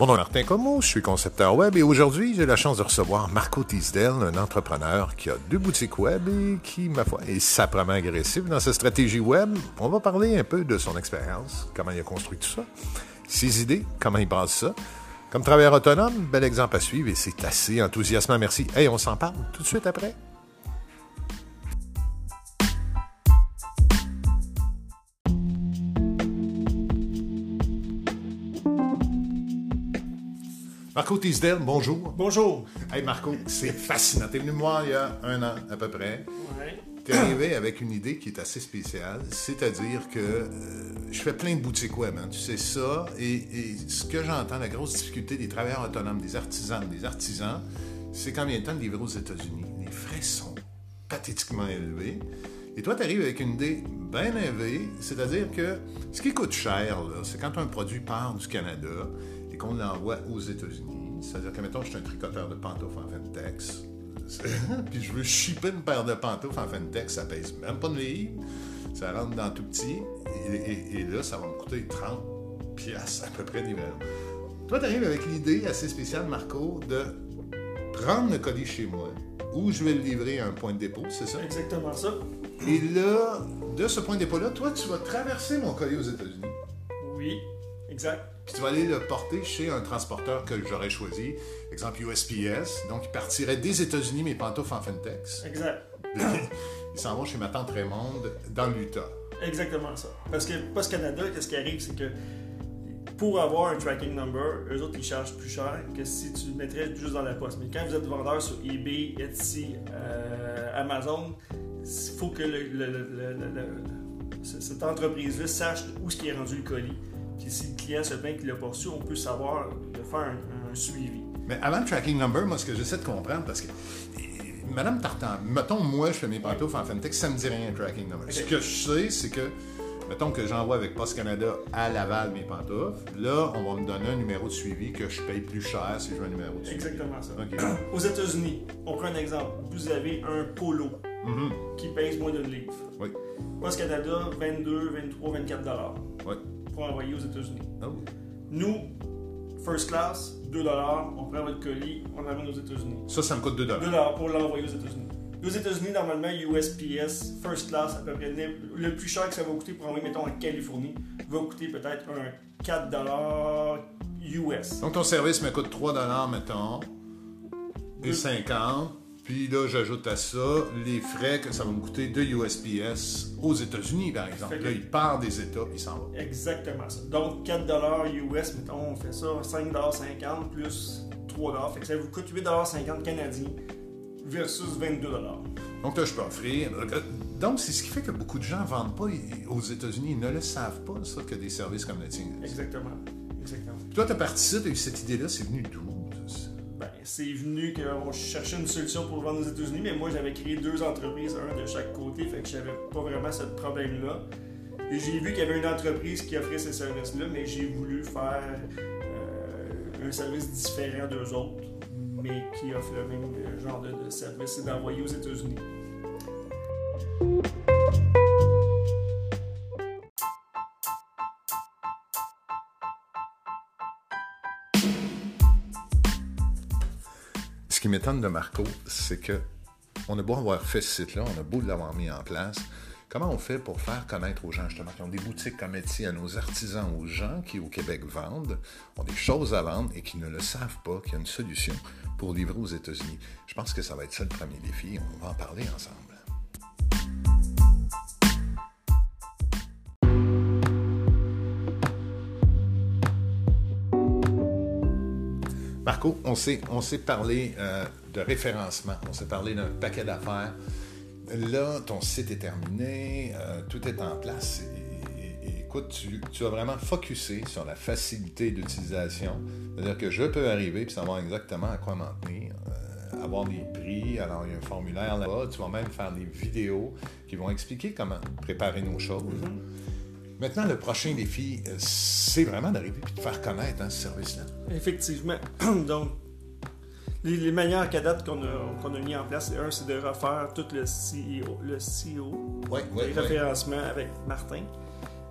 Mon nom est Martin Como, je suis concepteur web et aujourd'hui, j'ai la chance de recevoir Marco Tisdale, un entrepreneur qui a deux boutiques web et qui, ma foi, est saprement agressif dans sa stratégie web. On va parler un peu de son expérience, comment il a construit tout ça, ses idées, comment il base ça. Comme travailleur autonome, bel exemple à suivre et c'est assez enthousiasmant, merci. Hey, on s'en parle tout de suite après. Marco Tisdale, bonjour. Bonjour. Hey Marco, c'est fascinant. T'es venu me voir il y a un an à peu près. Ouais. T'es arrivé avec une idée qui est assez spéciale, c'est-à-dire que euh, je fais plein de boutiques web, hein, tu sais ça, et, et ce que j'entends, la grosse difficulté des travailleurs autonomes, des artisans, des artisans, c'est combien de temps de livrer aux États-Unis? Les frais sont pathétiquement élevés. Et toi, tu arrives avec une idée bien élevée, c'est-à-dire que ce qui coûte cher, c'est quand un produit part du Canada qu'on l'envoie aux États-Unis. C'est-à-dire que, mettons, je suis un tricoteur de pantoufles en Ventex, puis je veux shipper une paire de pantoufles en Ventex, ça pèse même pas de livre, ça rentre dans tout petit, et, et- et là, ça va me coûter 30 piastres à peu près d'hiver. Toi, tu arrives avec l'idée assez spéciale, Marco, de prendre le colis chez moi, où je vais le livrer à un point de dépôt, c'est ça? Exactement ça. Et là, de ce point de dépôt-là, toi, tu vas traverser mon colis aux États-Unis. Oui. Exact. Puis tu vas aller le porter chez un transporteur que j'aurais choisi, exemple USPS. Donc, il partirait des États-Unis, mes pantoufles en Fentex. Exact. Ils s'en vont chez ma tante Raymonde dans l'Utah. Exactement ça. Parce que Post Canada, qu'est-ce qui arrive, c'est que pour avoir un tracking number, eux autres, ils chargent plus cher que si tu le mettrais juste dans la poste. Mais quand vous êtes vendeur sur eBay, Etsy, euh, Amazon, il faut que le- ce- cette entreprise-là sache où est-ce qui est rendu le colis. Puis si le client se plaint qu'il l'a pas reçu, on peut savoir de faire un, un suivi. Mais avant le tracking number, moi, ce que j'essaie de comprendre, parce que eh, Madame Tartan, mettons, moi, je fais mes pantoufles en Fentex, ça me dit rien, un tracking number. Ce que je sais, c'est que, mettons que j'envoie avec Post Canada à Laval mes pantoufles, là, on va me donner un numéro de suivi que je paye plus cher si je veux un numéro de suivi. Exactement ça. OK. Aux États-Unis, on prend un exemple. Vous avez un polo Mhm. qui pèse moins d'une livre. Oui. Post Canada, 22, 23, 24 dollars Oui. Pour envoyer aux États-Unis. Ah. Nous, first class, 2 dollars, on prend votre colis, on l'amène aux États-Unis. Ça, ça me coûte 2 2 dollars pour l'envoyer aux États-Unis. Aux États-Unis, normalement, USPS, first class, à peu près, le plus cher que ça va coûter pour envoyer, mettons, en Californie, va coûter peut-être un 4 dollars US. Donc, ton service me coûte 3 mettons, et Deux. 50. Puis là, j'ajoute à ça les frais que ça va me coûter de USPS aux États-Unis, par exemple. Que- Là, il part des États, puis il s'en va. Exactement ça. Donc 4 dollars US, mettons, on fait ça, 5,50 plus 3 dollars. Fait que ça vous coûte 8,50 canadiens versus 22 dollars. Donc là, je peux offrir. Donc, c'est ce qui fait que beaucoup de gens ne vendent pas aux États-Unis. Ils ne le savent pas, ça, que des services comme le tien. Exactement. Exactement. Puis toi, tu as parti ça, tu as eu cette idée-là, c'est venu d'où? C'est venu qu'on cherchait une solution pour vendre aux États-Unis, mais moi j'avais créé deux entreprises, un de chaque côté, fait que j'avais pas vraiment ce problème-là. Et j'ai vu qu'il y avait une entreprise qui offrait ces services-là, mais j'ai voulu faire euh, un service différent d'eux autres, mais qui offre le même genre de, de service, c'est d'envoyer aux États-Unis. Ce qui m'étonne de Marco, c'est que on a beau avoir fait ce site-là, on a beau l'avoir mis en place. Comment on fait pour faire connaître aux gens, justement, qui ont des boutiques comme à nos artisans, aux gens qui, au Québec, vendent, ont des choses à vendre et qui ne le savent pas, qu'il y a une solution pour livrer aux États-Unis? Je pense que ça va être ça le premier défi. On va en parler ensemble. Marco, on s'est, parlé euh, de référencement, on s'est parlé d'un paquet d'affaires. Là, ton site est terminé, euh, tout est en place. Et, écoute, tu, tu as vraiment focusé sur la facilité d'utilisation. C'est-à-dire que je peux arriver et savoir exactement à quoi m'en tenir, euh, avoir des prix. Alors, il y a un formulaire là-bas. Tu vas même faire des vidéos qui vont expliquer comment préparer nos choses. Maintenant, le prochain défi, euh, c'est vraiment d'arriver et de faire connaître hein, ce service-là. Effectivement. Donc, les, les manières qu'à date qu'on a, qu'on a mis en place, c'est un, c'est de refaire tout le CEO, le CEO le référencement avec Martin.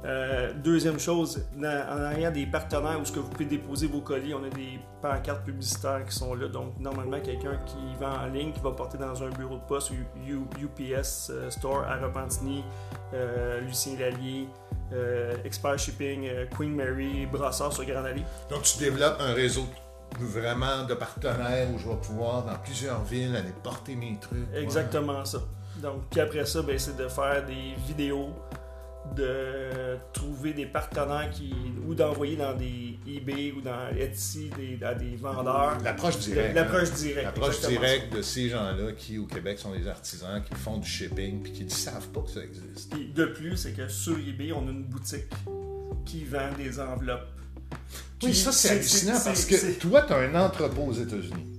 Euh, deuxième chose, en arrière des partenaires où ce que vous pouvez déposer vos colis, on a des pancartes publicitaires qui sont là. Donc, normalement, quelqu'un qui vend en ligne, qui va porter dans un bureau de poste, UPS euh, Store à Repentigny, euh, Lucien Lallier, Expert Shipping, Queen Mary, Brassard sur Grand Allée. Donc, tu développes un réseau vraiment de partenaires où je vais pouvoir, dans plusieurs villes, aller porter mes trucs. Exactement ça. Donc, puis après ça, ben, c'est de faire des vidéos de trouver des partenaires qui ou d'envoyer dans des eBay ou dans Etsy à des vendeurs. L'approche directe. L'approche directe. L'approche directe de ces gens-là qui au Québec sont des artisans qui font du shipping puis qui ne savent pas que ça existe. de plus, c'est que sur eBay, on a une boutique qui vend des enveloppes. Oui, ça c'est hallucinant parce que toi, tu as un entrepôt aux États-Unis.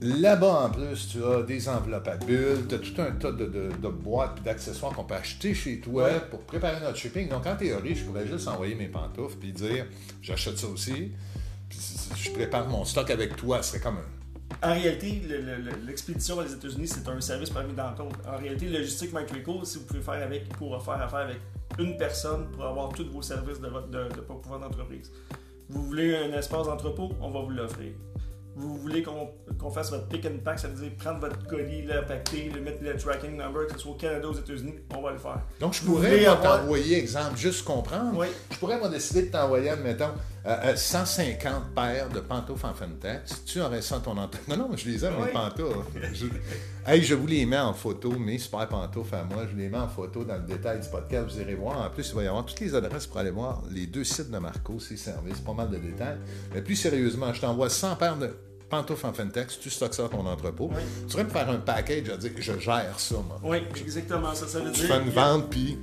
Là-bas, en plus, tu as des enveloppes à bulles, tu as tout un tas de, de, boîtes et d'accessoires qu'on peut acheter chez toi pour préparer notre shipping. Donc, en théorie, je pourrais juste envoyer mes pantoufles puis dire j'achète ça aussi, puis je prépare mon stock avec toi. Ce serait comme un. En réalité, l'expédition vers les États-Unis, c'est un service parmi d'autres. En réalité, logistique Microeco, si vous pouvez faire avec, pour faire affaire avec une personne pour avoir tous vos services de, votre, de, de pouvoir d'entreprise. Vous voulez un espace d'entrepôt, on va vous l'offrir vous voulez qu'on fasse votre pick and pack, ça veut dire prendre votre colis, le pacter, le mettre le tracking number, que ce soit au Canada ou aux États-Unis, on va le faire. Donc, je pourrais t'envoyer, exemple, juste comprendre, je pourrais moi décider de t'envoyer, mettons, 150 euh, euh, paires de pantoufles en Fentex. Tu aurais ça ton entrée. Non, non, je les aime, mes pantoufles. je... Hey, je vous les mets en photo, mes super pantoufles à moi. Je les mets en photo dans le détail du podcast. Vous irez voir. En plus, il va y avoir toutes les adresses pour aller voir les deux sites de Marco, ses services, pas mal de détails. Mais plus sérieusement, je t'envoie 100 paires de pantoufles en Fentex, tu stockes ça à ton entrepôt. Tu pourrais me faire un package à dire je gère ça, moi. Oui, exactement ça. Ça veut tu dire. Tu fais une vente, puis.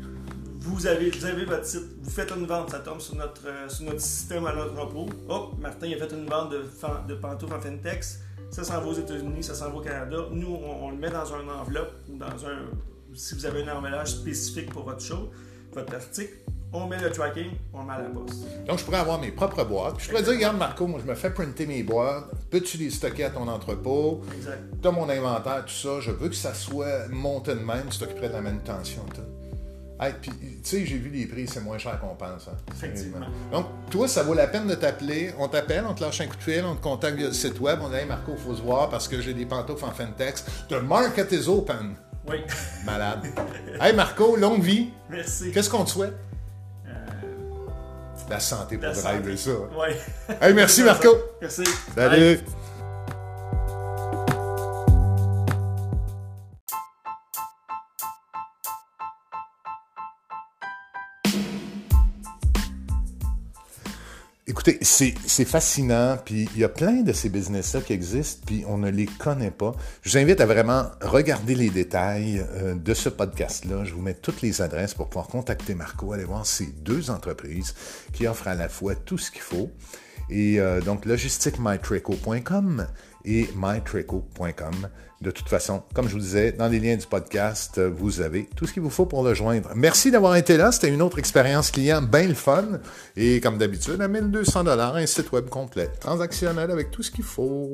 Vous avez, vous avez votre site, vous faites une vente, ça tombe sur notre, euh, sur notre système à l'entrepôt. Oh, Martin il a fait une vente de, de pantoufles en Fentex. Ça s'en va aux États-Unis, ça s'en va au Canada. Nous, on, le met dans une enveloppe ou dans un. Si vous avez un emballage spécifique pour votre show, votre article, on met le tracking, on met à la poste. Donc, je pourrais avoir mes propres boîtes. je pourrais dire, regarde, Marco, moi, je me fais printer mes boîtes. Peux-tu les stocker à ton entrepôt? Exact. Tu as mon inventaire, tout ça. Je veux que ça soit monté de même. Tu t'occuperais de la manutention, tout. Hey, puis, tu sais, j'ai vu les prix, c'est moins cher qu'on pense. Hein. Effectivement. Donc, toi, ça vaut la peine de t'appeler. On t'appelle, on te lâche un coup de fil, on te contacte via le site web. On dit, hey, Marco, il faut se voir parce que j'ai des pantoufles en Fentex. The market is open. Oui. Malade. hey, Marco, longue vie. Merci. Qu'est-ce qu'on te souhaite? La santé pour driver ça. Ouais. Hey, merci Marco. Merci. Salut. C'est fascinant, puis il y a plein de ces business-là qui existent, puis on ne les connaît pas. Je vous invite à vraiment regarder les détails euh, de ce podcast-là. Je vous mets toutes les adresses pour pouvoir contacter Marco, aller voir ces deux entreprises qui offrent à la fois tout ce qu'il faut. Et euh, donc, logisticmytreco.com et mytreco.com. De toute façon, comme je vous disais, dans les liens du podcast, vous avez tout ce qu'il vous faut pour le joindre. Merci d'avoir été là. C'était une autre expérience client bien le fun. Et comme d'habitude, à 1200 un site web complet, transactionnel avec tout ce qu'il faut.